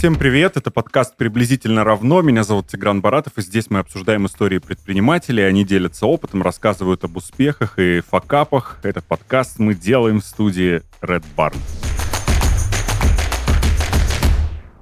Всем привет, это подкаст «Приблизительно равно». Меня зовут Тигран Баратов, и здесь мы обсуждаем истории предпринимателей. Они делятся опытом, рассказывают об успехах и факапах. Этот подкаст мы делаем в студии Red Barn.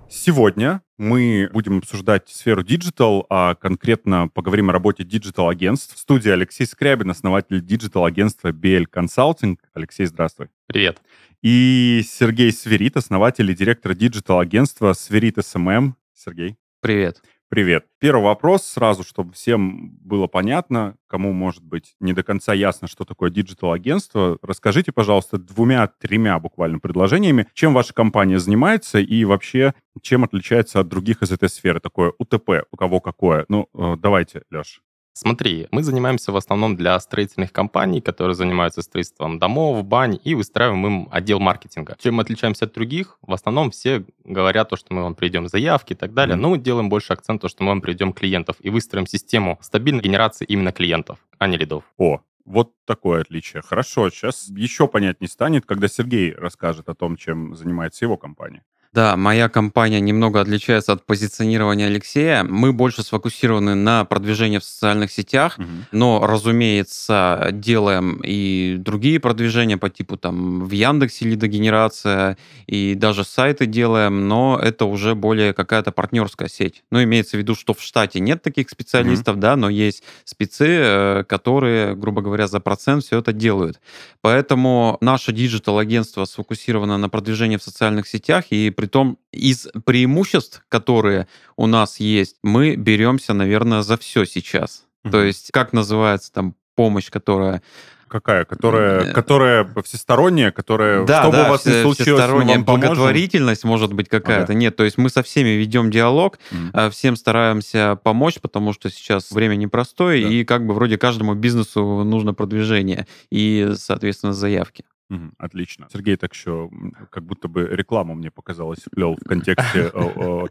Сегодня мы будем обсуждать сферу диджитал, а конкретно поговорим о работе диджитал-агентств. В студии Алексей Скрябин, основатель диджитал-агентства BL Consulting. Алексей, здравствуй. Привет. И Сергей Сверит, основатель и директор digital-агентства Сверит SMM. Сергей. Привет. Привет. Первый вопрос сразу, чтобы всем было понятно, кому, может быть, не до конца ясно, что такое digital-агентство. Расскажите, пожалуйста, двумя-тремя буквально предложениями, чем ваша компания занимается и вообще чем отличается от других из этой сферы. Такое УТП, у кого какое. Ну, э, давайте, Леш. Смотри, мы занимаемся в основном для строительных компаний, которые занимаются строительством домов, бань, и выстраиваем им отдел маркетинга. Чем мы отличаемся от других? В основном все говорят то, что мы вам приведем заявки и так далее, mm-hmm. но мы делаем больше акцент то, что мы вам приведем клиентов и выстроим систему стабильной генерации именно клиентов, а не лидов. О, вот такое отличие. Хорошо, сейчас еще понятнее станет, когда Сергей расскажет о том, чем занимается его компания. Да, моя компания немного отличается от позиционирования Алексея. Мы больше сфокусированы на продвижении в социальных сетях, угу. но, разумеется, делаем и другие продвижения по типу там в Яндексе лидогенерация, и даже сайты делаем, но это уже более какая-то партнерская сеть. Ну, имеется в виду, что в штате нет таких специалистов, угу. да, но есть спецы, э, которые, грубо говоря, за процент все это делают. Поэтому наше digital-агентство сфокусировано на продвижении в социальных сетях и Притом из преимуществ, которые у нас есть, мы беремся, наверное, за все сейчас. Mm-hmm. То есть, как называется там помощь, которая Какая? Которая, которая всесторонняя, которая, да, что да, бы у вас ни случилось, мы вам благотворительность может быть какая-то. Ага. Нет, то есть мы со всеми ведем диалог, мм. всем стараемся помочь, потому что сейчас время непростое, да. и как бы вроде каждому бизнесу нужно продвижение и, соответственно, заявки. Угу, отлично. Сергей так еще как будто бы рекламу мне показалось вплел в контексте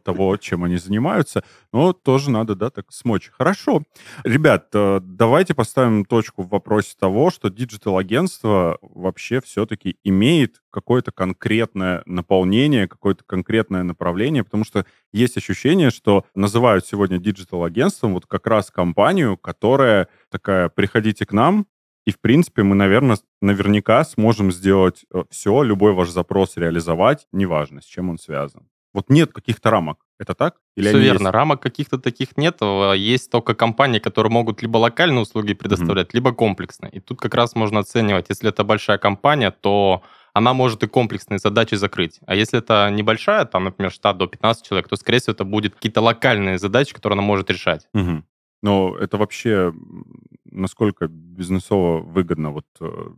того, чем они занимаются. Но тоже надо, да, так смочь. Хорошо. Ребят, э, давайте поставим точку в вопросе того, что digital-агентство вообще все-таки имеет какое-то конкретное наполнение, какое-то конкретное направление, потому что есть ощущение, что называют сегодня digital-агентством вот как раз компанию, которая такая, приходите к нам, и, в принципе, мы, наверное, наверняка сможем сделать э, все, любой ваш запрос реализовать, неважно, с чем он связан. Вот нет каких-то рамок. Это так? Или Все верно. Есть? Рамок каких-то таких нет. А есть только компании, которые могут либо локальные услуги предоставлять, mm-hmm. либо комплексные. И тут как раз можно оценивать, если это большая компания, то она может и комплексные задачи закрыть. А если это небольшая, там, например, штат до 15 человек, то, скорее всего, это будут какие-то локальные задачи, которые она может решать. Угу. Но это вообще насколько бизнесово выгодно вот э,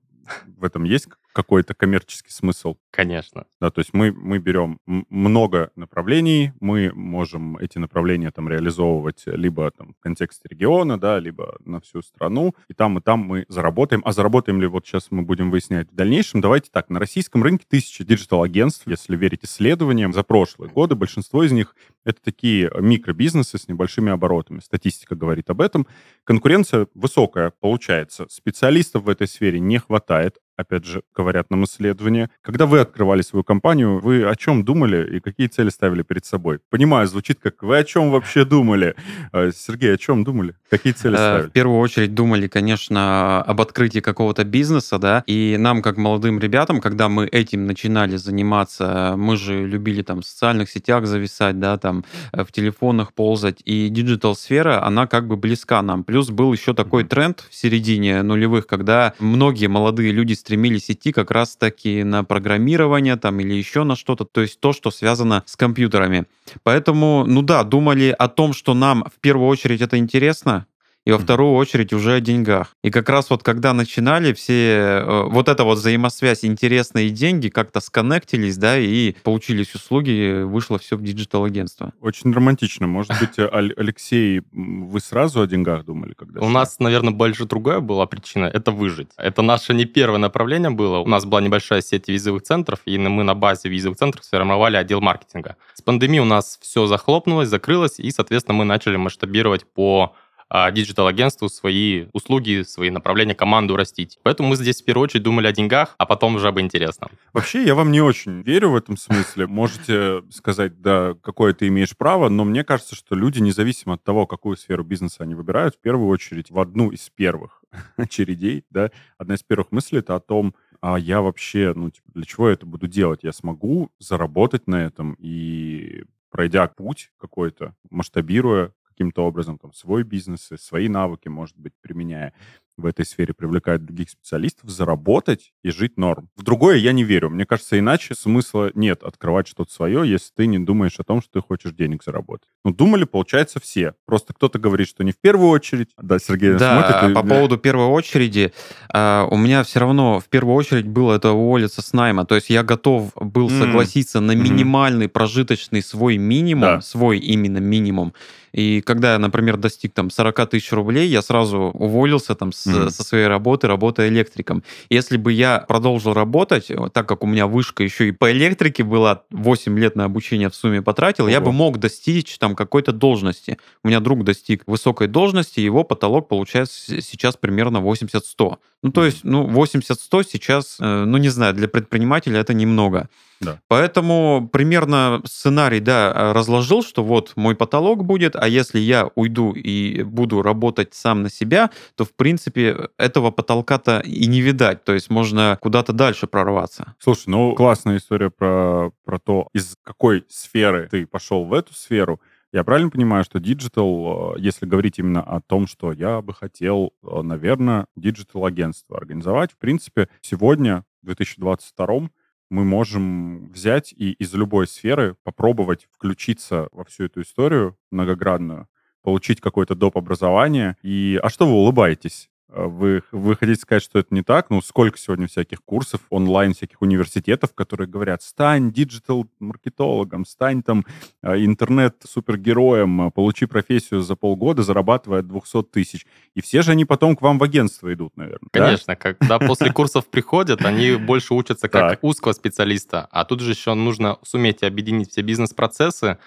в этом есть какой-то коммерческий смысл? Конечно. Да, то есть мы, мы берем много направлений, мы можем эти направления там реализовывать либо там в контексте региона, да, либо на всю страну, и там, и там мы заработаем. А заработаем ли вот сейчас мы будем выяснять в дальнейшем? Давайте так, на российском рынке тысяча digital-агентств, если верить исследованиям, за прошлые годы большинство из них это такие микробизнесы с небольшими оборотами. Статистика говорит об этом. Конкуренция высокая получается. Специалистов в этой сфере не хватает опять же, говорят нам исследования. Когда вы открывали свою компанию, вы о чем думали и какие цели ставили перед собой? Понимаю, звучит как «вы о чем вообще думали?» э, Сергей, о чем думали? Какие цели э, ставили? В первую очередь думали, конечно, об открытии какого-то бизнеса, да, и нам, как молодым ребятам, когда мы этим начинали заниматься, мы же любили там в социальных сетях зависать, да, там э, в телефонах ползать, и digital-сфера, она как бы близка нам. Плюс был еще такой тренд в середине нулевых, когда многие молодые люди стремились идти как раз-таки на программирование там или еще на что-то, то есть то, что связано с компьютерами. Поэтому, ну да, думали о том, что нам в первую очередь это интересно, и во вторую очередь уже о деньгах. И как раз вот когда начинали все, э, вот эта вот взаимосвязь интерес и деньги как-то сконнектились, да, и получились услуги, вышло все в digital-агентство. Очень романтично. Может быть, Алексей, вы сразу о деньгах думали? когда? У нас, наверное, больше другая была причина. Это выжить. Это наше не первое направление было. У нас была небольшая сеть визовых центров, и мы на базе визовых центров сформировали отдел маркетинга. С пандемией у нас все захлопнулось, закрылось, и, соответственно, мы начали масштабировать по а, digital-агентству свои услуги, свои направления, команду растить. Поэтому мы здесь в первую очередь думали о деньгах, а потом уже об интересном. Вообще, я вам не очень верю в этом смысле. Можете сказать, да, какое ты имеешь право, но мне кажется, что люди, независимо от того, какую сферу бизнеса они выбирают, в первую очередь в одну из первых очередей, да, одна из первых мыслей это о том, а я вообще, ну, типа, для чего я это буду делать? Я смогу заработать на этом и пройдя путь какой-то, масштабируя каким-то образом там свой бизнес, свои навыки, может быть, применяя в этой сфере, привлекать других специалистов, заработать и жить норм. В другое я не верю. Мне кажется, иначе смысла нет открывать что-то свое, если ты не думаешь о том, что ты хочешь денег заработать. Ну, думали, получается, все. Просто кто-то говорит, что не в первую очередь. Да, Сергей да, смотрит. И... по поводу первой очереди, э, у меня все равно в первую очередь было это уволиться с найма. То есть я готов был mm. согласиться на минимальный mm. прожиточный свой минимум, да. свой именно минимум, и когда я, например, достиг там 40 тысяч рублей, я сразу уволился там с, mm-hmm. со своей работы, работая электриком. Если бы я продолжил работать, так как у меня вышка еще и по электрике была, 8 лет на обучение в сумме потратил, Ого. я бы мог достичь там какой-то должности. У меня друг достиг высокой должности, его потолок получается сейчас примерно 80-100. Ну, то есть, ну, 80-100 сейчас, э, ну, не знаю, для предпринимателя это немного. Да. Поэтому примерно сценарий, да, разложил, что вот мой потолок будет, а если я уйду и буду работать сам на себя, то, в принципе, этого потолка-то и не видать. То есть можно куда-то дальше прорваться. Слушай, ну, классная история про, про то, из какой сферы ты пошел в эту сферу. Я правильно понимаю, что digital, э, если говорить именно о том, что я бы хотел, э, наверное, digital-агентство организовать, в принципе, сегодня, в 2022 мы можем взять и из любой сферы попробовать включиться во всю эту историю многоградную, получить какое-то доп. образование. И, а что вы улыбаетесь? А вы, вы хотите сказать, что это не так? Ну, сколько сегодня всяких курсов онлайн, всяких университетов, которые говорят, стань диджитал-маркетологом, стань там а, интернет-супергероем, а, получи профессию за полгода, зарабатывая 200 тысяч. И все же они потом к вам в агентство идут, наверное. Конечно, да? когда после курсов приходят, они больше учатся как узкого специалиста, а тут же еще нужно суметь объединить все бизнес-процессы,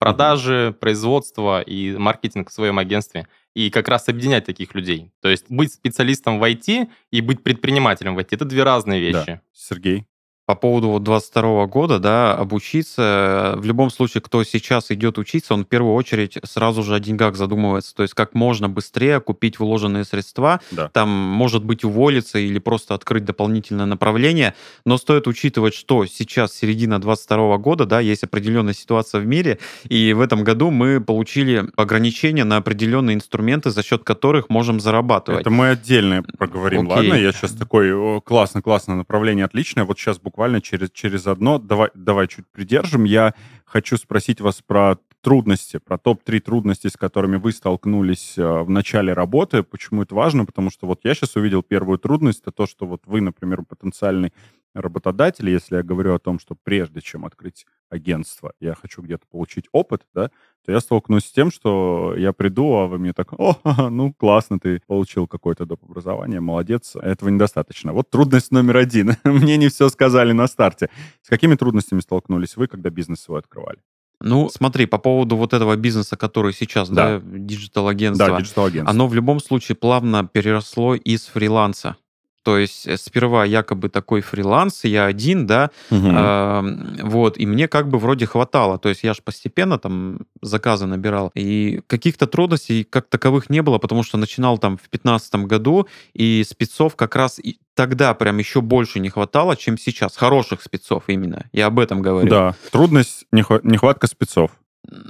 продажи, производство и маркетинг в своем агентстве и как раз объединять таких людей. То есть быть специалистом в IT и быть предпринимателем в IT – это две разные вещи. Да. Сергей? По поводу вот 22 года, да, обучиться, в любом случае, кто сейчас идет учиться, он в первую очередь сразу же о деньгах задумывается, то есть как можно быстрее купить вложенные средства, да. там, может быть, уволиться или просто открыть дополнительное направление, но стоит учитывать, что сейчас середина 22 года, да, есть определенная ситуация в мире, и в этом году мы получили ограничения на определенные инструменты, за счет которых можем зарабатывать. Это мы отдельно поговорим, Окей. ладно? Я сейчас такой, классно-классно направление, отличное, вот сейчас буквально буквально через, через одно. Давай, давай чуть придержим. Я хочу спросить вас про трудности, про топ-3 трудности, с которыми вы столкнулись э, в начале работы. Почему это важно? Потому что вот я сейчас увидел первую трудность, это то, что вот вы, например, потенциальный работодатель, если я говорю о том, что прежде чем открыть агентство, я хочу где-то получить опыт, да, то я столкнусь с тем, что я приду, а вы мне так, о, ну, классно, ты получил какое-то доп. образование, молодец, этого недостаточно. Вот трудность номер один. мне не все сказали на старте. С какими трудностями столкнулись вы, когда бизнес свой открывали? Ну, смотри, по поводу вот этого бизнеса, который сейчас, да, да digital-агентство, да, digital-агентство, оно в любом случае плавно переросло из фриланса. То есть э, сперва якобы такой фриланс, я один, да, угу. э, вот, и мне как бы вроде хватало. То есть я же постепенно там заказы набирал, и каких-то трудностей как таковых не было, потому что начинал там в 2015 году, и спецов как раз и тогда прям еще больше не хватало, чем сейчас. Хороших спецов именно. Я об этом говорю. Да, трудность, нехватка спецов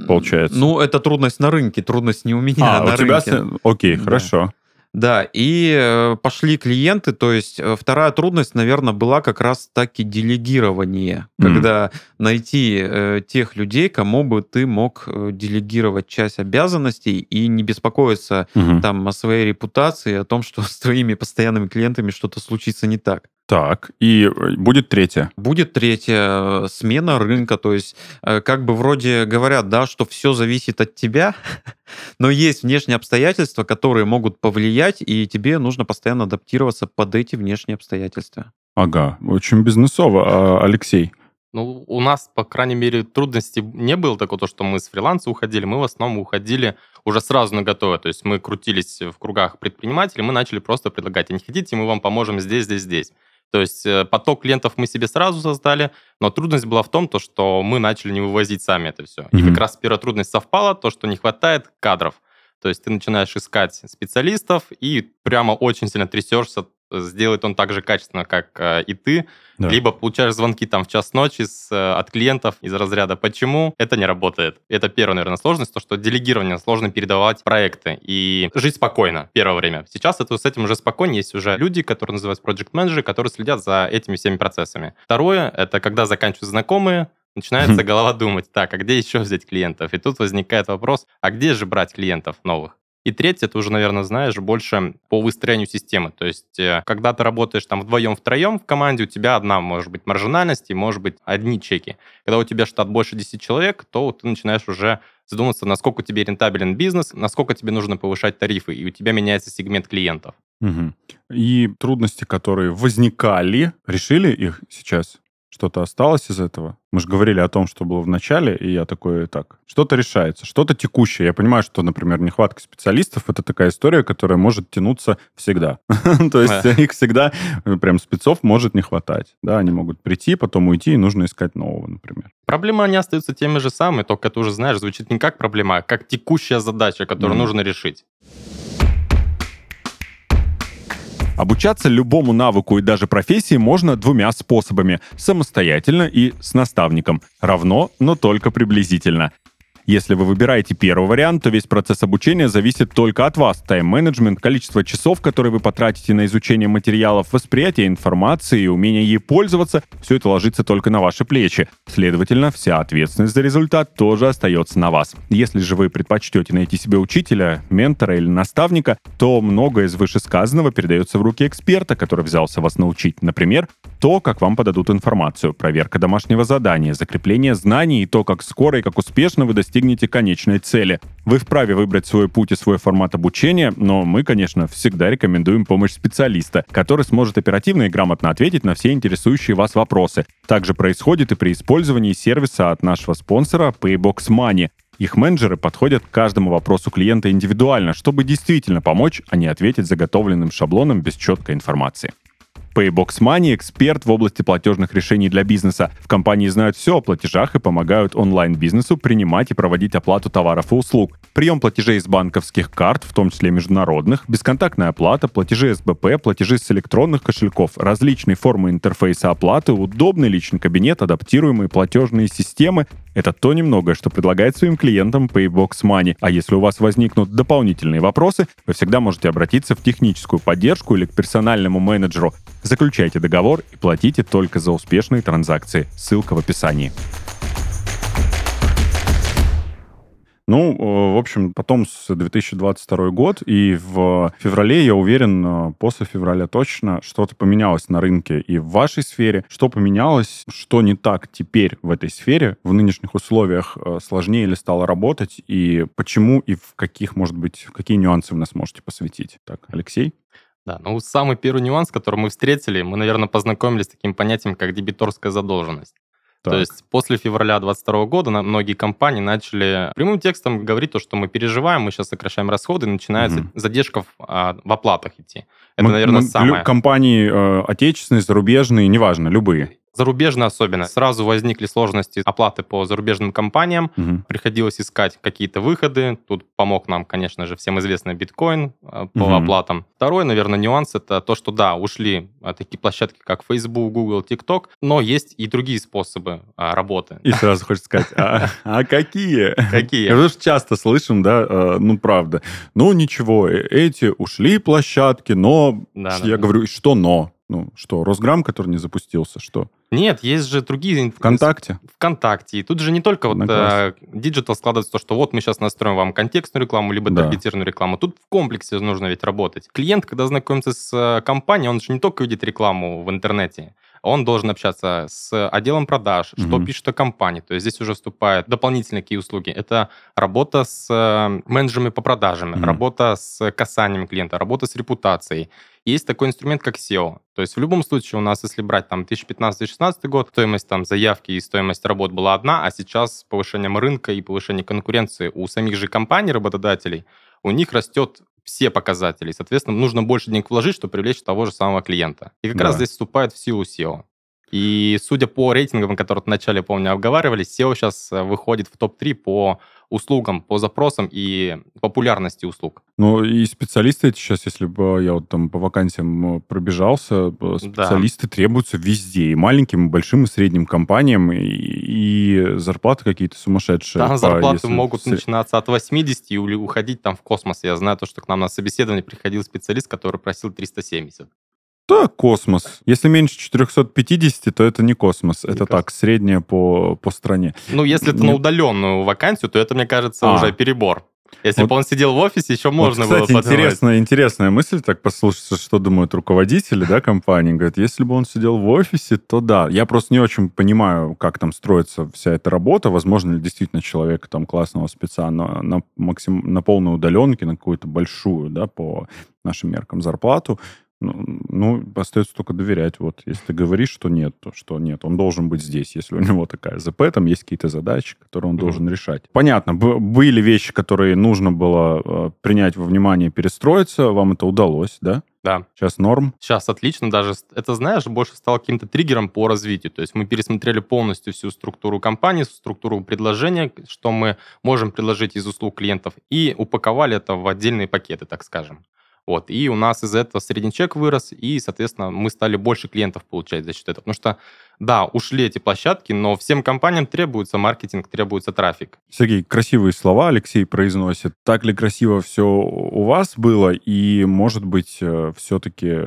получается. Ну, это трудность на рынке, трудность не у меня, а, а на у рынке. Тебя... Окей, да. хорошо. Да, и э, пошли клиенты, то есть э, вторая трудность, наверное, была как раз таки делегирование, mm. когда найти э, тех людей, кому бы ты мог э, делегировать часть обязанностей и не беспокоиться mm-hmm. там о своей репутации, о том, что с твоими постоянными клиентами что-то случится не так. Так, и э, будет третья. Будет третья смена рынка, то есть э, как бы вроде говорят, да, что все зависит от тебя, но есть внешние обстоятельства, которые могут повлиять, и тебе нужно постоянно адаптироваться под эти внешние обстоятельства. Ага, очень бизнесово. А, Алексей, Ну, у нас, по крайней мере, трудностей не было такого, что мы с фриланса уходили. Мы в основном уходили уже сразу на готовое. То есть мы крутились в кругах предпринимателей, мы начали просто предлагать, а не хотите, мы вам поможем здесь, здесь, здесь. То есть э, поток клиентов мы себе сразу создали, но трудность была в том, то, что мы начали не вывозить сами это все. Mm-hmm. И как раз первая трудность совпала, то, что не хватает кадров. То есть ты начинаешь искать специалистов и прямо очень сильно трясешься сделает он так же качественно, как э, и ты, да. либо получаешь звонки там в час ночи с, э, от клиентов из разряда «почему?». Это не работает. Это первая, наверное, сложность, то, что делегирование сложно передавать проекты и жить спокойно первое время. Сейчас это, с этим уже спокойнее. Есть уже люди, которые называются project менеджеры которые следят за этими всеми процессами. Второе — это когда заканчиваются знакомые, начинается голова думать, так, а где еще взять клиентов? И тут возникает вопрос, а где же брать клиентов новых? И третье, ты уже, наверное, знаешь, больше по выстроению системы. То есть, э, когда ты работаешь там вдвоем-втроем в команде, у тебя одна, может быть, маржинальность и, может быть, одни чеки. Когда у тебя штат больше 10 человек, то ты начинаешь уже задуматься, насколько тебе рентабелен бизнес, насколько тебе нужно повышать тарифы, и у тебя меняется сегмент клиентов. Угу. И трудности, которые возникали, решили их сейчас? Что-то осталось из этого? Мы же говорили о том, что было в начале, и я такой, так, что-то решается, что-то текущее. Я понимаю, что, например, нехватка специалистов — это такая история, которая может тянуться всегда. То есть их всегда, э, прям спецов может не хватать. Да, они могут прийти, потом уйти, и нужно искать нового, например. Проблемы, они остаются теми же самыми, только ты уже знаешь, звучит не как проблема, а как текущая задача, которую нужно решить. Обучаться любому навыку и даже профессии можно двумя способами – самостоятельно и с наставником. Равно, но только приблизительно. Если вы выбираете первый вариант, то весь процесс обучения зависит только от вас. Тайм-менеджмент, количество часов, которые вы потратите на изучение материалов, восприятие информации и умение ей пользоваться, все это ложится только на ваши плечи. Следовательно, вся ответственность за результат тоже остается на вас. Если же вы предпочтете найти себе учителя, ментора или наставника, то многое из вышесказанного передается в руки эксперта, который взялся вас научить. Например, то, как вам подадут информацию, проверка домашнего задания, закрепление знаний и то, как скоро и как успешно вы достигнете конечной цели. Вы вправе выбрать свой путь и свой формат обучения, но мы, конечно, всегда рекомендуем помощь специалиста, который сможет оперативно и грамотно ответить на все интересующие вас вопросы. Также происходит и при использовании сервиса от нашего спонсора Paybox Money. Их менеджеры подходят к каждому вопросу клиента индивидуально, чтобы действительно помочь, а не ответить заготовленным шаблоном без четкой информации. Paybox Money – эксперт в области платежных решений для бизнеса. В компании знают все о платежах и помогают онлайн-бизнесу принимать и проводить оплату товаров и услуг. Прием платежей из банковских карт, в том числе международных, бесконтактная оплата, платежи СБП, платежи с электронных кошельков, различные формы интерфейса оплаты, удобный личный кабинет, адаптируемые платежные системы – это то немногое, что предлагает своим клиентам Paybox Money. А если у вас возникнут дополнительные вопросы, вы всегда можете обратиться в техническую поддержку или к персональному менеджеру. Заключайте договор и платите только за успешные транзакции. Ссылка в описании. Ну, э, в общем, потом с 2022 год, и в феврале, я уверен, э, после февраля точно что-то поменялось на рынке и в вашей сфере. Что поменялось, что не так теперь в этой сфере, в нынешних условиях э, сложнее ли стало работать, и почему, и в каких, может быть, какие нюансы вы нас можете посвятить? Так, Алексей? Да, ну самый первый нюанс, который мы встретили, мы, наверное, познакомились с таким понятием, как дебиторская задолженность. Так. То есть после февраля 2022 года многие компании начали прямым текстом говорить то, что мы переживаем, мы сейчас сокращаем расходы, начинается угу. задержка в, а, в оплатах идти. Это, мы, наверное, мы, самое. Компании э, отечественные, зарубежные, неважно, любые. Зарубежные особенно. Сразу возникли сложности оплаты по зарубежным компаниям. Угу. Приходилось искать какие-то выходы. Тут помог нам, конечно же, всем известный биткоин э, по угу. оплатам. Второй, наверное, нюанс это то, что да, ушли э, такие площадки, как Facebook, Google, TikTok, но есть и другие способы а, работы. И сразу хочется сказать, а, а какие? Какие? Потому что часто слышим, да, э, ну правда. Ну ничего, эти ушли площадки, но да, я да, говорю, что но? Ну, что, Россграм, который не запустился, что? Нет, есть же другие... ВКонтакте? ВКонтакте. И тут же не только вот digital складывается то, что вот мы сейчас настроим вам контекстную рекламу, либо да. таргетированную рекламу. Тут в комплексе нужно ведь работать. Клиент, когда знакомится с э, компанией, он же не только видит рекламу в интернете, он должен общаться с отделом продаж, что Мгм. пишет о компании. То есть здесь уже вступают дополнительные какие услуги. Это работа с э, менеджерами по продажам, Мгм. работа с касанием клиента, работа с репутацией. Есть такой инструмент, как SEO. То есть в любом случае у нас, если брать там 2015-2016 год, стоимость там заявки и стоимость работ была одна, а сейчас с повышением рынка и повышением конкуренции у самих же компаний, работодателей, у них растет все показатели. Соответственно, нужно больше денег вложить, чтобы привлечь того же самого клиента. И как Да. раз здесь вступает в силу SEO. И судя по рейтингам, которые вначале, помню, обговаривали, SEO сейчас э, выходит в топ-3 по услугам, по запросам и популярности услуг. Ну, и специалисты эти сейчас, если бы я вот там по вакансиям э, пробежался, э, специалисты требуются везде. И маленьким, и большим, и средним компаниям, и, и зарплаты какие-то сумасшедшие. Там по- зарплаты если могут начинаться от 80 и уходить там в космос. Я знаю то, что к нам на собеседование приходил специалист, который просил 370. Да, космос. Если меньше 450, то это не космос. Это так, среднее по, по стране. Ну, если это на удаленную вакансию, то это, мне кажется, А. уже перебор. Если Вот- бы он сидел в офисе, еще можно вот, было кстати, подумать. интересная, интересная мысль, так послушать, что думают руководители да, компании. Говорят, если бы он сидел в офисе, то да. Я просто не очень понимаю, как там строится вся эта работа. Возможно ли действительно человека там классного спеца на, на, максим, на полной удаленке, на какую-то большую, да, по нашим меркам зарплату. Ну, ну, остается только доверять. Вот, если ты говоришь, что нет, то что нет. Он должен быть здесь, если у него такая ЗП, там есть какие-то задачи, которые он Мгм. должен решать. Понятно, б- были вещи, которые нужно было э, принять во внимание, перестроиться. Вам это удалось, да? Да. Сейчас норм. Сейчас отлично даже. Это, знаешь, больше стало каким-то триггером по развитию. То есть мы пересмотрели полностью всю структуру компании, структуру предложения, что мы можем предложить из услуг клиентов, и упаковали это в отдельные пакеты, так скажем. Вот. И у нас из этого средний чек вырос, и, соответственно, мы стали больше клиентов получать за счет этого. Потому что, да, ушли эти площадки, но всем компаниям требуется маркетинг, требуется трафик. Сергей, красивые слова Алексей произносит. Так ли красиво все у вас было? И, может быть, все-таки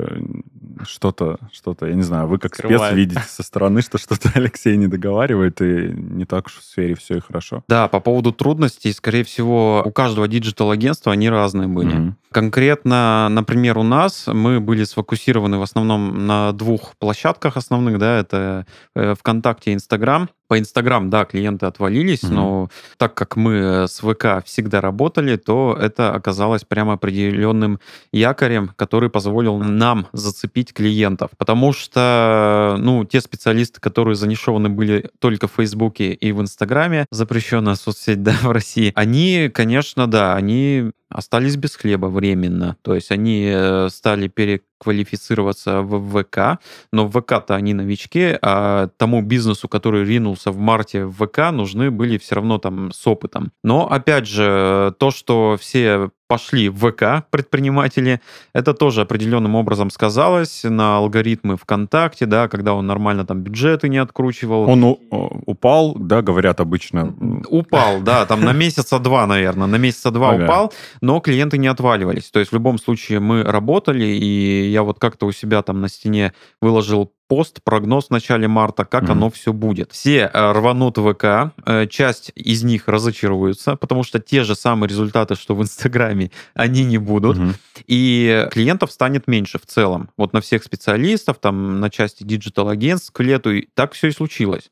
что-то, что-то, я не знаю, вы как спец Скрывает. видите со стороны, что что-то Алексей не договаривает, и не так уж в сфере все и хорошо. Да, по поводу трудностей, скорее всего, у каждого digital-агентства они разные были. Мгм. Конкретно, например, у нас мы были сфокусированы в основном на двух площадках основных, да, это э, ВКонтакте и Инстаграм. По Инстаграм, да, клиенты отвалились, Мгм. но так как мы с ВК всегда работали, то это оказалось прямо определенным якорем, который позволил нам зацепить клиентов. Потому что, ну, те специалисты, которые занишованы были только в Фейсбуке и в Инстаграме, запрещенная соцсеть, да, в России, они, конечно, да, они остались без хлеба временно. То есть они э, стали переквалифицироваться в ВК, но в ВК-то они новички, а тому бизнесу, который ринулся в марте в ВК, нужны были все равно там с опытом. Но, опять же, то, что все пошли в ВК предприниматели, это тоже определенным образом сказалось на алгоритмы ВКонтакте, да, когда он нормально там бюджеты не откручивал. Он у- упал, да, говорят обычно. Упал, да, там на месяца два, наверное, на месяца два Ага. упал, но клиенты не отваливались. То есть в любом случае мы работали, и я вот как-то у себя там на стене выложил пост, прогноз в начале марта, как Мгм. оно все будет. Все э, рванут в ВК, э, часть из них разочаруются, потому что те же самые результаты, что в Инстаграме, они не будут Мгм. и клиентов станет меньше в целом. Вот на всех специалистов, там на части digital-агентств к лету, так все и случилось.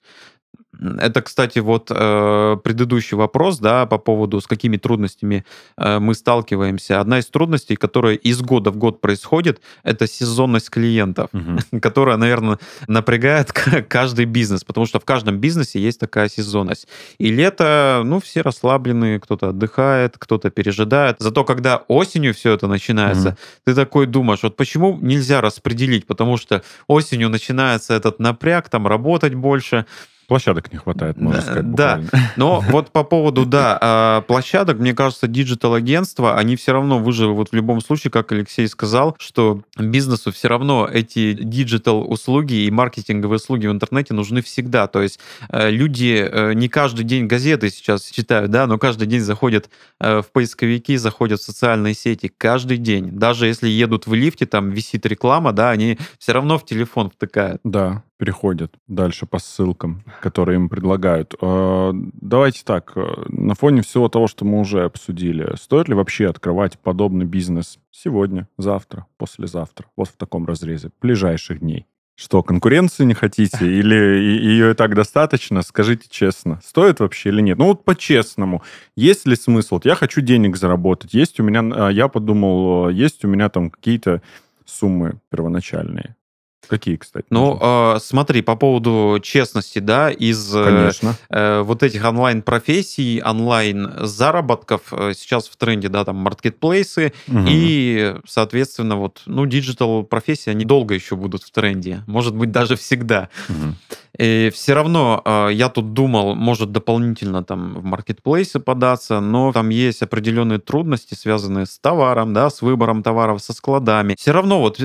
Это, кстати, вот э, предыдущий вопрос, да, по поводу, с какими трудностями э, мы сталкиваемся. Одна из трудностей, которая из года в год происходит, это сезонность клиентов, Мгм. которая, наверное, напрягает каждый бизнес, потому что в каждом бизнесе есть такая сезонность. И лето, ну, все расслаблены, кто-то отдыхает, кто-то пережидает. Зато когда осенью все это начинается, Мгм. ты такой думаешь, вот почему нельзя распределить, потому что осенью начинается этот напряг, там работать больше. Площадок не хватает, можно Да, сказать. да. буквально. Но вот по поводу, да, а, площадок, мне кажется, digital-агентства, они все равно выживут в любом случае, как Алексей сказал, что бизнесу все равно эти digital-услуги и маркетинговые услуги в интернете нужны всегда. То есть э, люди э, не каждый день газеты сейчас читают, да, но каждый день заходят э, в поисковики, заходят в социальные сети каждый день. Даже если едут в лифте, там висит реклама, да, они все равно в телефон втыкают. Да, переходят дальше по ссылкам, которые им предлагают. Э, Давайте так, э, на фоне всего того, что мы уже обсудили, стоит ли вообще открывать подобный бизнес сегодня, завтра, послезавтра, вот в таком разрезе, ближайших дней? Что, конкуренции не хотите? Или ее и так достаточно? Скажите честно, стоит вообще или нет? Ну вот по-честному, есть ли смысл? Я хочу денег заработать. Есть у меня, а, я подумал, есть у меня там какие-то суммы первоначальные. Какие, кстати? Ну, э, смотри, по поводу честности, да, из э, э, вот этих онлайн-профессий, онлайн-заработков э, сейчас в тренде, да, там, маркетплейсы угу. и, соответственно, вот, ну, digital-профессии, они долго еще будут в тренде, может быть, даже всегда. Угу. И все равно э, я тут думал, может дополнительно там в маркетплейсы податься, но там есть определенные трудности, связанные с товаром, да, с выбором товаров, со складами. Все равно вот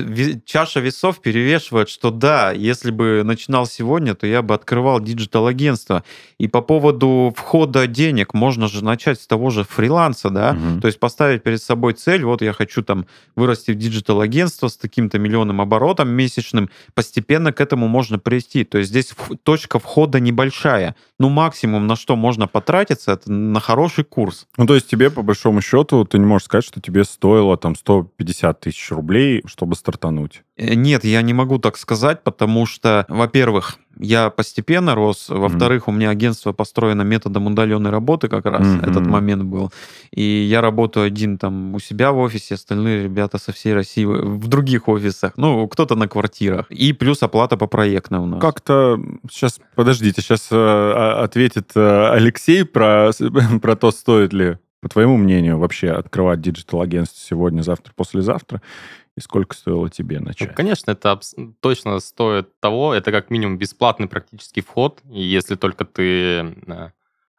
чаша весов перевешивает, что да, если бы начинал сегодня, то я бы открывал digital-агентство. И по поводу входа денег можно же начать с того же фриланса, да, угу. то есть поставить перед собой цель, вот я хочу там вырасти в digital-агентство с таким-то миллионным оборотом месячным, постепенно к этому можно прийти. То есть здесь точка входа небольшая. Ну, максимум, на что можно потратиться, это на хороший курс. Ну, то есть тебе, по большому счету, ты не можешь сказать, что тебе стоило там 150 тысяч рублей, чтобы стартануть? Э, нет, я не могу так сказать, потому что, во-первых, я постепенно рос. Во-вторых, mm-hmm. у меня агентство построено методом удаленной работы как раз. Mm-hmm. Этот момент был. И я работаю один там у себя в офисе, остальные ребята со всей России в других офисах. Ну, кто-то на квартирах. И плюс оплата по проектной у нас. Как-то сейчас, подождите, сейчас э, ответит э, Алексей про, про то, стоит ли по твоему мнению, вообще открывать digital-агентство сегодня, завтра, послезавтра? И сколько стоило тебе начать? Ну, конечно, это точно стоит того. Это как минимум бесплатный практический вход. Если только ты... Э,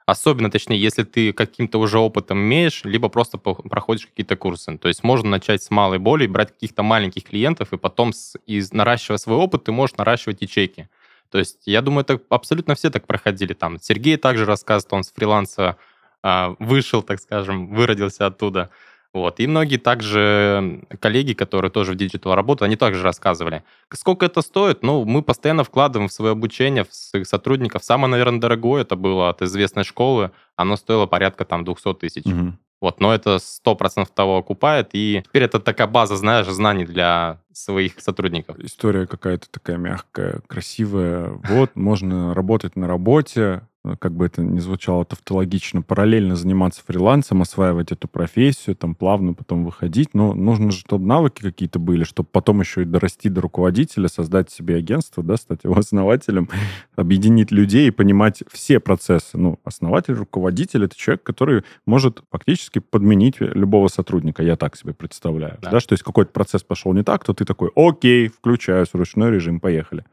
особенно, точнее, если ты каким-то уже опытом имеешь, либо просто проходишь какие-то курсы. То есть можно начать с малой боли, брать каких-то маленьких клиентов, и потом, с, и наращивая свой опыт, ты можешь наращивать и чеки. То есть я думаю, это абсолютно все так проходили. Там Сергей также рассказывает, он с фриланса а, вышел, так скажем, выродился оттуда. Вот. И многие также коллеги, которые тоже в digital работают, они также рассказывали. Сколько это стоит? Ну, мы постоянно вкладываем в свое обучение, в своих сотрудников. Самое, наверное, дорогое это было от известной школы. Оно стоило порядка там 200 тысяч. Угу. Вот, но это 100% того окупает, и теперь это такая база, знаешь, знаний для своих сотрудников. История какая-то такая мягкая, красивая. Вот, можно работать на работе, Э, как бы это ни звучало тавтологично, параллельно заниматься фрилансом, осваивать эту профессию, там плавно потом выходить. Но нужно же, чтобы навыки какие-то были, чтобы потом еще и дорасти до руководителя, создать себе агентство, да, стать его основателем, объединить людей и понимать все процессы. Ну, основатель, руководитель — это человек, который может фактически подменить любого сотрудника. Я так себе представляю. Да. да что если какой-то процесс пошел не так, то ты такой, окей, включаюсь в ручной режим, поехали.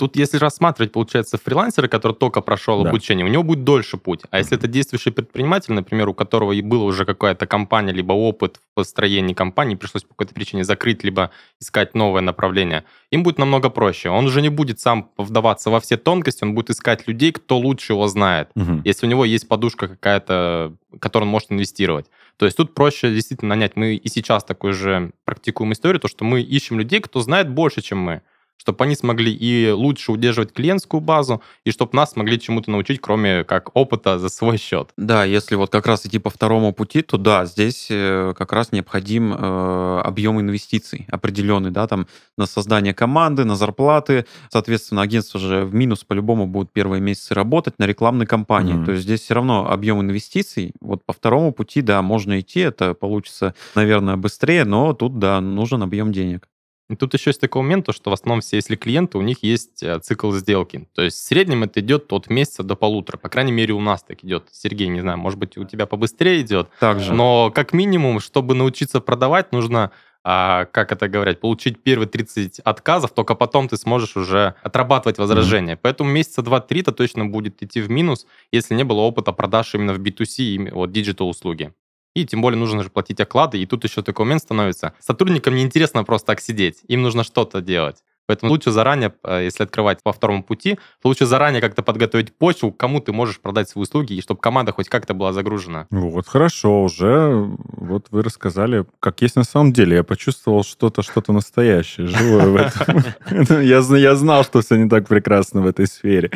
Тут, если рассматривать, получается, фрилансера, который только прошел да. обучение, у него будет дольше путь. А если это действующий предприниматель, например, у которого и была уже какая-то компания, либо опыт в построении компании, пришлось по какой-то причине закрыть, либо искать новое направление, им будет намного проще. Он уже не будет сам вдаваться во все тонкости, он будет искать людей, кто лучше его знает. Угу. Если у него есть подушка какая-то, которую он может инвестировать. То есть тут проще действительно нанять. Мы и сейчас такой же практикуем историю, то, что мы ищем людей, кто знает больше, чем мы чтобы они смогли и лучше удерживать клиентскую базу, и чтобы нас смогли чему-то научить, кроме как опыта за свой счет. Да, если вот как раз идти по второму пути, то да, здесь э, как раз необходим э, объем инвестиций определенный, да, там на создание команды, на зарплаты. Соответственно, агентство же в минус по-любому будут первые месяцы работать на рекламной кампании. Mm-hmm. То есть здесь все равно объем инвестиций. Вот по второму пути, да, можно идти, это получится, наверное, быстрее, но тут, да, нужен объем денег. И тут еще есть такой момент, что в основном все, если клиенты, у них есть э, цикл сделки. То есть в среднем это идет от месяца до полутора. По крайней мере, у нас так идет. Сергей, не знаю, может быть, у тебя побыстрее идет. Также. Но как минимум, чтобы научиться продавать, нужно а, как это говорить, получить первые 30 отказов, только потом ты сможешь уже отрабатывать возражения. Mm-hmm. Поэтому месяца 2-3 то точно будет идти в минус, если не было опыта продаж именно в B2C, вот digital услуги. И тем более нужно же платить оклады. И тут еще такой момент становится. Сотрудникам неинтересно просто так сидеть. Им нужно что-то делать. Поэтому лучше заранее, э, если открывать по второму пути, лучше заранее как-то подготовить почву, кому ты можешь продать свои услуги, и чтобы команда хоть как-то была загружена. Вот, хорошо, уже вот вы рассказали, как есть на самом деле. Я почувствовал что-то, что-то настоящее, живое в этом. Я знал, что все не так прекрасно в этой сфере.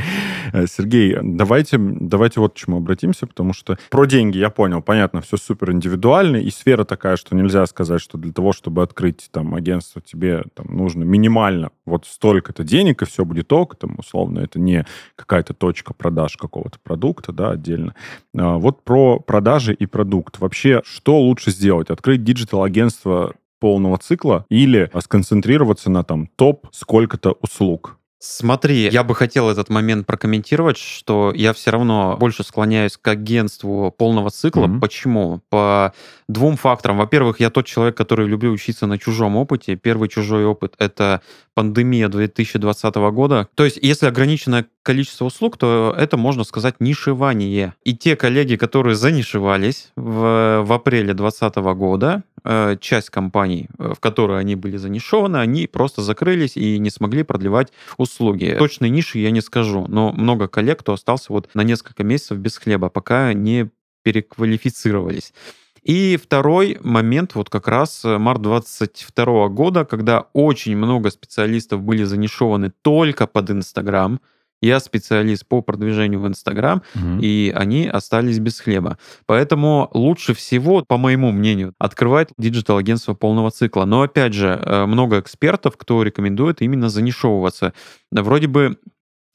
Э, Сергей, давайте, давайте вот к чему обратимся, потому что про деньги я понял, понятно, все супер индивидуально, и сфера такая, что нельзя сказать, что для того, чтобы открыть там агентство, тебе там нужно минимально вот столько-то денег, и все будет ок, там, условно, это не какая-то точка продаж какого-то продукта, да, отдельно. А, вот про продажи и продукт. Вообще, что лучше сделать? Открыть digital-агентство полного цикла или сконцентрироваться на там топ сколько-то услуг? Смотри, я бы хотел этот момент прокомментировать, что я все равно больше склоняюсь к агентству полного цикла. Mm-hmm. Почему? По двум факторам. Во-первых, я тот человек, который люблю учиться на чужом опыте. Первый чужой опыт — это пандемия 2020 года. То есть, если ограниченное количество услуг, то это, можно сказать, нишевание. И те коллеги, которые занишевались в, в апреле 2020 года, э, часть компаний, э, в которые они были занишеваны, они просто закрылись и не смогли продлевать услуги. Точной ниши я не скажу, но много коллег, кто остался вот на несколько месяцев без хлеба, пока не переквалифицировались. И второй момент, вот как раз э, март 22 года, когда очень много специалистов были занишованы только под Инстаграм, я специалист по продвижению в Инстаграм, угу. и они остались без хлеба. Поэтому лучше всего, по моему мнению, открывать digital-агентство полного цикла. Но опять же, э, много экспертов, кто рекомендует именно занишевываться. Вроде бы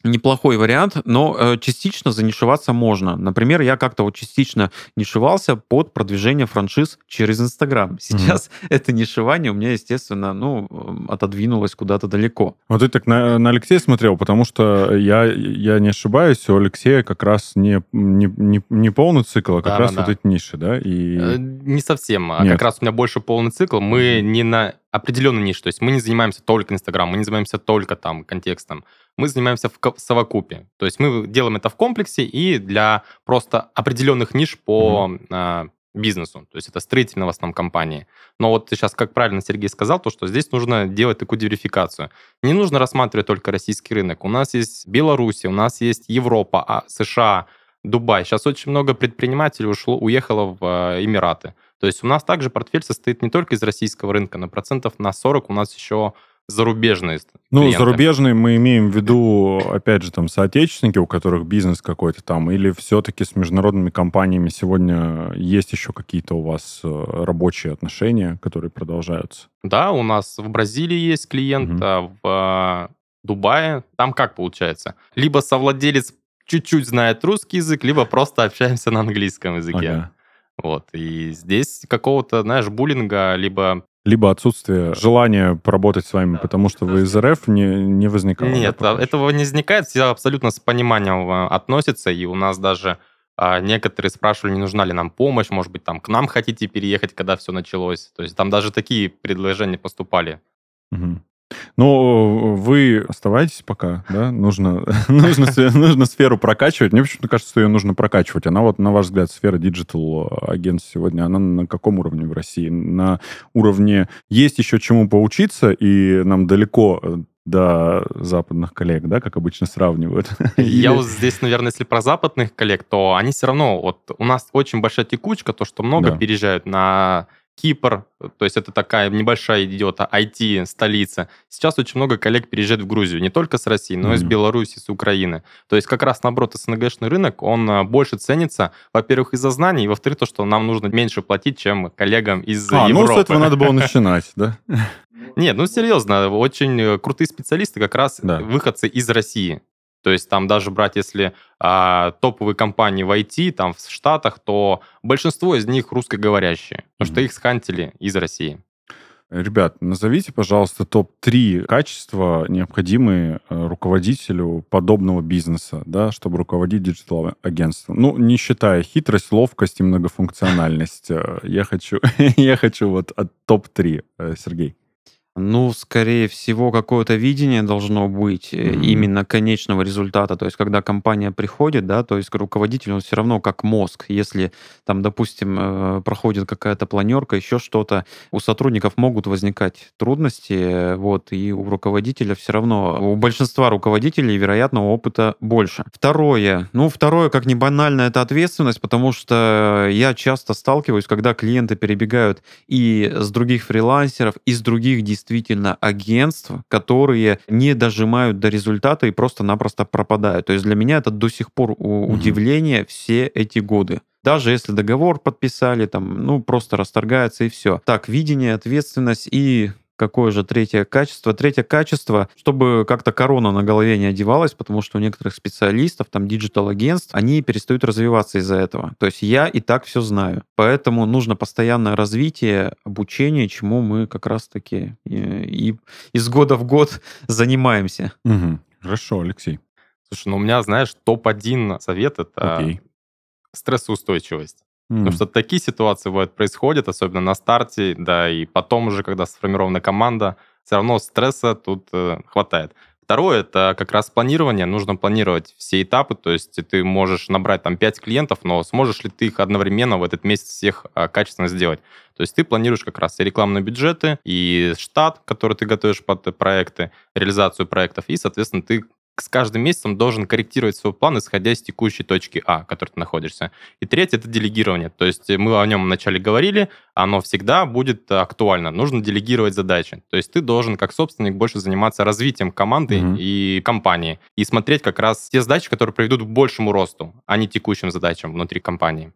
неплохой вариант, но э, частично занишеваться можно. Например, я как-то вот частично нишевался под продвижение франшиз через Инстаграм. Сейчас mm-hmm. это нишевание у меня, естественно, ну, отодвинулось куда-то далеко. Вот ты так на, на Алексея смотрел, потому что я, я не ошибаюсь, у Алексея как раз не, не, не, не полный цикл, а как да, раз да. вот эти ниши, да? И... Э, не совсем, а Нет. как раз у меня больше полный цикл. Мы не на определенной нише, то есть мы не занимаемся только Инстаграм, мы не занимаемся только там контекстом мы занимаемся в совокупе. То есть мы делаем это в комплексе и для просто определенных ниш по mm-hmm. бизнесу. То есть это строительная в основном компании. Но вот сейчас, как правильно Сергей сказал, то, что здесь нужно делать такую диверификацию. Не нужно рассматривать только российский рынок. У нас есть Беларусь, у нас есть Европа, а, США, Дубай. Сейчас очень много предпринимателей ушло, уехало в а, Эмираты. То есть у нас также портфель состоит не только из российского рынка, но процентов на 40 у нас еще зарубежные Ну, клиенты. зарубежные мы имеем в виду, опять же, там, соотечественники, у которых бизнес какой-то там, или все-таки с международными компаниями сегодня есть еще какие-то у вас э, рабочие отношения, которые продолжаются? Да, у нас в Бразилии есть клиент, угу. в Дубае. Там как получается? Либо совладелец чуть-чуть знает русский язык, либо просто общаемся на английском языке. Ага. Вот. И здесь какого-то, знаешь, буллинга, либо либо отсутствие желания поработать с вами, потому что вы из РФ не, не возникало? Нет, да, этого не возникает, все абсолютно с пониманием э, относятся, и у нас даже а, некоторые спрашивали, не нужна ли нам помощь, может быть, там к нам хотите переехать, когда все началось. То есть там даже такие предложения поступали. Угу. Ну, вы оставайтесь пока, да? Нужно, нужно, нужно сферу прокачивать. Мне почему-то кажется, что ее нужно прокачивать. Она вот, на ваш взгляд, сфера digital агентств сегодня, она на каком уровне в России? На уровне есть еще чему поучиться, и нам далеко э, до западных коллег, да, как обычно сравнивают. Я вот здесь, наверное, если про западных коллег, то они все равно, вот у нас очень большая текучка, то, что много да. переезжают на Кипр, то есть это такая небольшая идет IT-столица. Сейчас очень много коллег переезжает в Грузию, не только с России, но mm-hmm. и с Беларуси, с Украины. То есть как раз, наоборот, СНГшный рынок, он а, больше ценится, во-первых, из-за знаний, и во-вторых, то, что нам нужно меньше платить, чем коллегам из а, Европы. ну с этого надо было начинать, да? Нет, ну серьезно, очень э, крутые специалисты как раз выходцы из России. То есть там даже брать, если а, топовые компании в IT, там в Штатах, то большинство из них русскоговорящие, потому mm-hmm. что их схантили из России. Ребят, назовите, пожалуйста, топ-3 качества, необходимые э, руководителю подобного бизнеса, да, чтобы руководить digital-агентством. Ну, не считая хитрость, ловкость и многофункциональность. Э, я хочу, я хочу вот от топ-3, э, Сергей. Ну, скорее всего, какое-то видение должно быть mm-hmm. именно конечного результата. То есть, когда компания приходит, да, то есть руководитель, он все равно как мозг. Если там, допустим, э, проходит какая-то планерка, еще что-то, у сотрудников могут возникать трудности, вот, и у руководителя все равно, у большинства руководителей, вероятно, опыта больше. Второе, ну, второе, как ни банально, это ответственность, потому что я часто сталкиваюсь, когда клиенты перебегают и с других фрилансеров, и с других действительно действительно агентств, которые не дожимают до результата и просто-напросто пропадают. То есть для меня это до сих пор удивление все эти годы. Даже если договор подписали, там, ну, просто расторгается и все. Так, видение, ответственность и Какое же третье качество? Третье качество, чтобы как-то корона на голове не одевалась, потому что у некоторых специалистов, там, digital-агентств, они перестают развиваться из-за этого. То есть я и так все знаю. Поэтому нужно постоянное развитие, обучение, чему мы как раз-таки и, и из года в год занимаемся. Угу. Хорошо, Алексей. Слушай, ну у меня, знаешь, топ-1 совет — это Окей. стрессоустойчивость. Mm. Потому что такие ситуации бывают, происходят, особенно на старте, да, и потом уже, когда сформирована команда, все равно стресса тут э, хватает. Второе, это как раз планирование. Нужно планировать все этапы, то есть ты можешь набрать там 5 клиентов, но сможешь ли ты их одновременно в этот месяц всех а, качественно сделать? То есть ты планируешь как раз и рекламные бюджеты, и штат, который ты готовишь под проекты, реализацию проектов, и, соответственно, ты с каждым месяцем должен корректировать свой план, исходя из текущей точки А, в которой ты находишься. И третье — это делегирование. То есть мы о нем вначале говорили, оно всегда будет актуально. Нужно делегировать задачи. То есть ты должен, как собственник, больше заниматься развитием команды mm-hmm. и компании. И смотреть как раз те задачи, которые приведут к большему росту, а не текущим задачам внутри компании.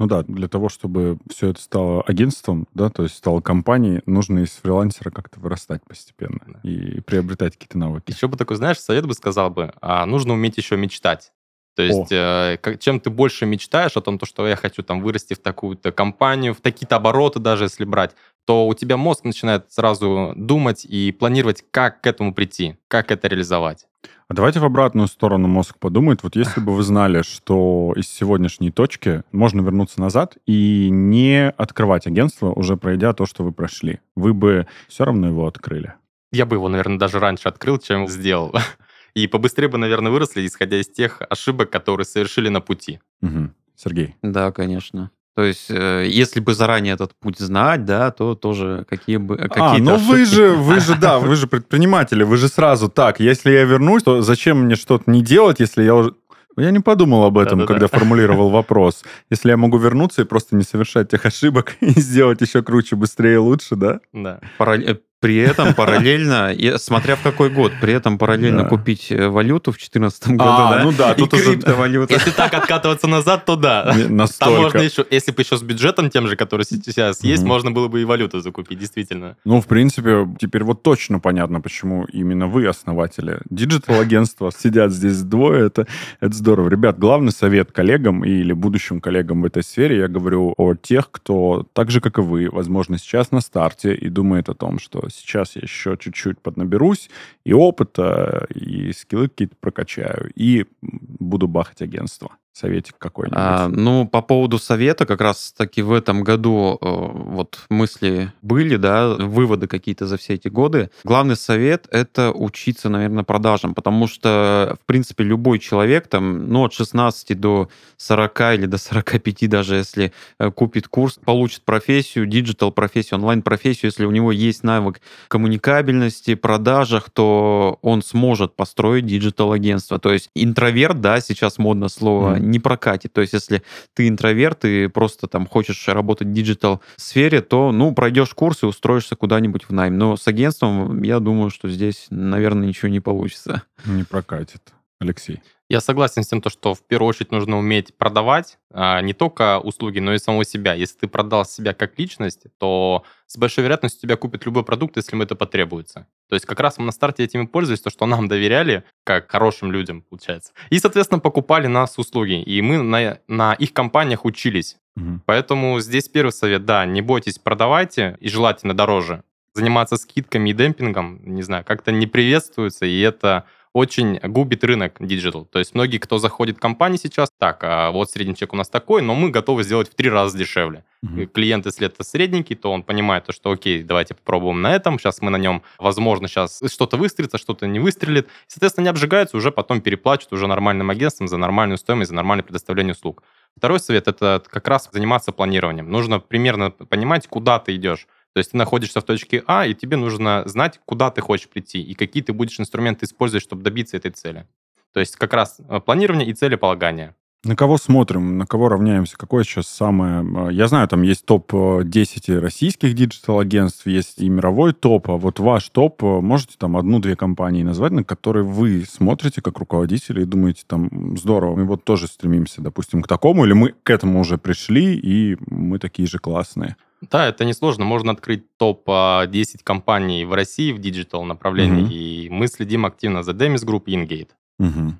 Ну да, для того, чтобы все это стало агентством, да, то есть стало компанией, нужно из фрилансера как-то вырастать постепенно да. и приобретать какие-то навыки. Еще бы такой, знаешь, совет бы сказал бы, а нужно уметь еще мечтать. То есть, э, как, чем ты больше мечтаешь о том, то, что я хочу там вырасти в такую-то компанию, в такие-то обороты даже если брать, то у тебя мозг начинает сразу думать и планировать, как к этому прийти, как это реализовать. А давайте в обратную сторону мозг подумает. Вот если бы вы знали, что из сегодняшней точки можно вернуться назад и не открывать агентство, уже пройдя то, что вы прошли, вы бы все равно его открыли? Я бы его, наверное, даже раньше открыл, чем сделал. И побыстрее бы, наверное, выросли, исходя из тех ошибок, которые совершили на пути. Угу. Сергей? Да, конечно. То есть, э, если бы заранее этот путь знать, да, то тоже какие бы а, какие А, ну вы же, вы же, да, вы же предприниматели, вы же сразу так. Если я вернусь, то зачем мне что-то не делать, если я уже я не подумал об этом, Да-да-да. когда формулировал вопрос. Если я могу вернуться и просто не совершать тех ошибок и сделать еще круче, быстрее и лучше, да? Да. Э, при этом параллельно, смотря в какой год, при этом параллельно да. купить э, валюту в 2014 году, а, да? ну да, тут и уже... криптовалюта. Если так откатываться назад, то да. Настолько. Там можно еще, если бы еще с бюджетом тем же, который сейчас есть, можно было бы и валюту закупить, действительно. Ну, в принципе, теперь вот точно понятно, почему именно вы основатели digital-агентства. Сидят здесь двое, это, это здорово. Ребят, главный совет коллегам или будущим коллегам в этой сфере, я говорю о тех, кто так же, как и вы, возможно, сейчас на старте и думает о том, что сейчас я еще чуть-чуть поднаберусь, и опыта, и скиллы какие-то прокачаю, и буду бахать агентство советик какой-нибудь? А, ну, по поводу совета, как раз таки в этом году э, вот мысли были, да, выводы какие-то за все эти годы. Главный совет — это учиться, наверное, продажам, потому что, в принципе, любой человек, там, ну, от 16 до 40 или до 45 даже, если э, купит курс, получит профессию, digital-профессию, онлайн-профессию, если у него есть навык коммуникабельности, продажах, то он сможет построить digital-агентство. То есть интроверт, да, сейчас модно слово, не прокатит. То есть, если ты интроверт и просто там хочешь работать в digital-сфере, то, ну, пройдешь курс и устроишься куда-нибудь в найм. Но с агентством, я думаю, что здесь, наверное, ничего не получится. Не прокатит. Алексей. Я согласен с тем, что в первую очередь нужно уметь продавать а, не только услуги, но и самого себя. Если ты продал себя как личность, то с большой вероятностью тебя купит любой продукт, если ему это потребуется. То есть как раз мы на старте этим и пользовались, то, что нам доверяли, как хорошим людям, получается. И, соответственно, покупали у нас услуги. И мы на, на их компаниях учились. Угу. Поэтому здесь первый совет, да, не бойтесь, продавайте, и желательно дороже. Заниматься скидками и демпингом, не знаю, как-то не приветствуется, и это очень губит рынок digital. То есть многие, кто заходит в компании сейчас, так, а вот средний чек у нас такой, но мы готовы сделать в три раза дешевле. Mm-hmm. Клиент, если это средненький, то он понимает, то, что окей, давайте попробуем на этом, сейчас мы на нем, возможно, сейчас что-то выстрелится, что-то не выстрелит. Соответственно, они обжигаются, уже потом переплачивают уже нормальным агентствам за нормальную стоимость, за нормальное предоставление услуг. Второй совет – это как раз заниматься планированием. Нужно примерно понимать, куда ты идешь. То есть ты находишься в точке А, и тебе нужно знать, куда ты хочешь прийти, и какие ты будешь инструменты использовать, чтобы добиться этой цели. То есть как раз э, планирование и целеполагание. На кого смотрим, на кого равняемся? Какое сейчас самое... Э, я знаю, там есть топ-10 российских digital-агентств, есть и мировой топ, а вот ваш топ, э, можете там одну-две компании назвать, на которые вы смотрите как руководители и думаете, там, здорово, мы вот тоже стремимся, допустим, к такому, или мы к этому уже пришли, и мы такие же классные? Да, это несложно. Можно открыть топ-10 компаний в России в digital направлении, Мгм. и мы следим активно за Demis Group и Ingate. Мгм.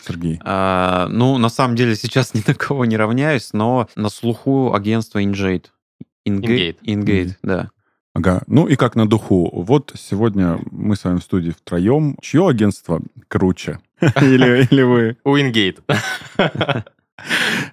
Сергей. А, ну, на самом деле, сейчас ни на кого не равняюсь, но на слуху агентство Ingate. Ingate. Ingate, да. Ага. Ну и как на духу. Вот сегодня мы с вами в студии втроем. Чье агентство круче? Или, или вы У Ingate.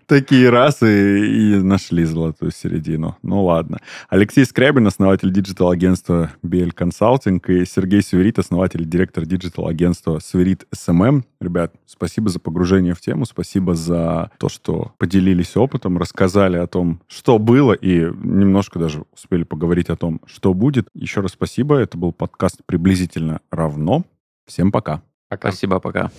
такие раз и, нашли золотую середину? Ну ладно. Алексей Скрябин, основатель digital-агентства BL Consulting, и Сергей Сверид, основатель и директор digital-агентства Сверид SMM. Ребят, спасибо за погружение в тему, спасибо за то, что поделились опытом, рассказали о том, что было, и немножко даже успели поговорить о том, что будет. Еще раз спасибо. Это был подкаст «Приблизительно равно». Всем пока. Пока. Спасибо, пока.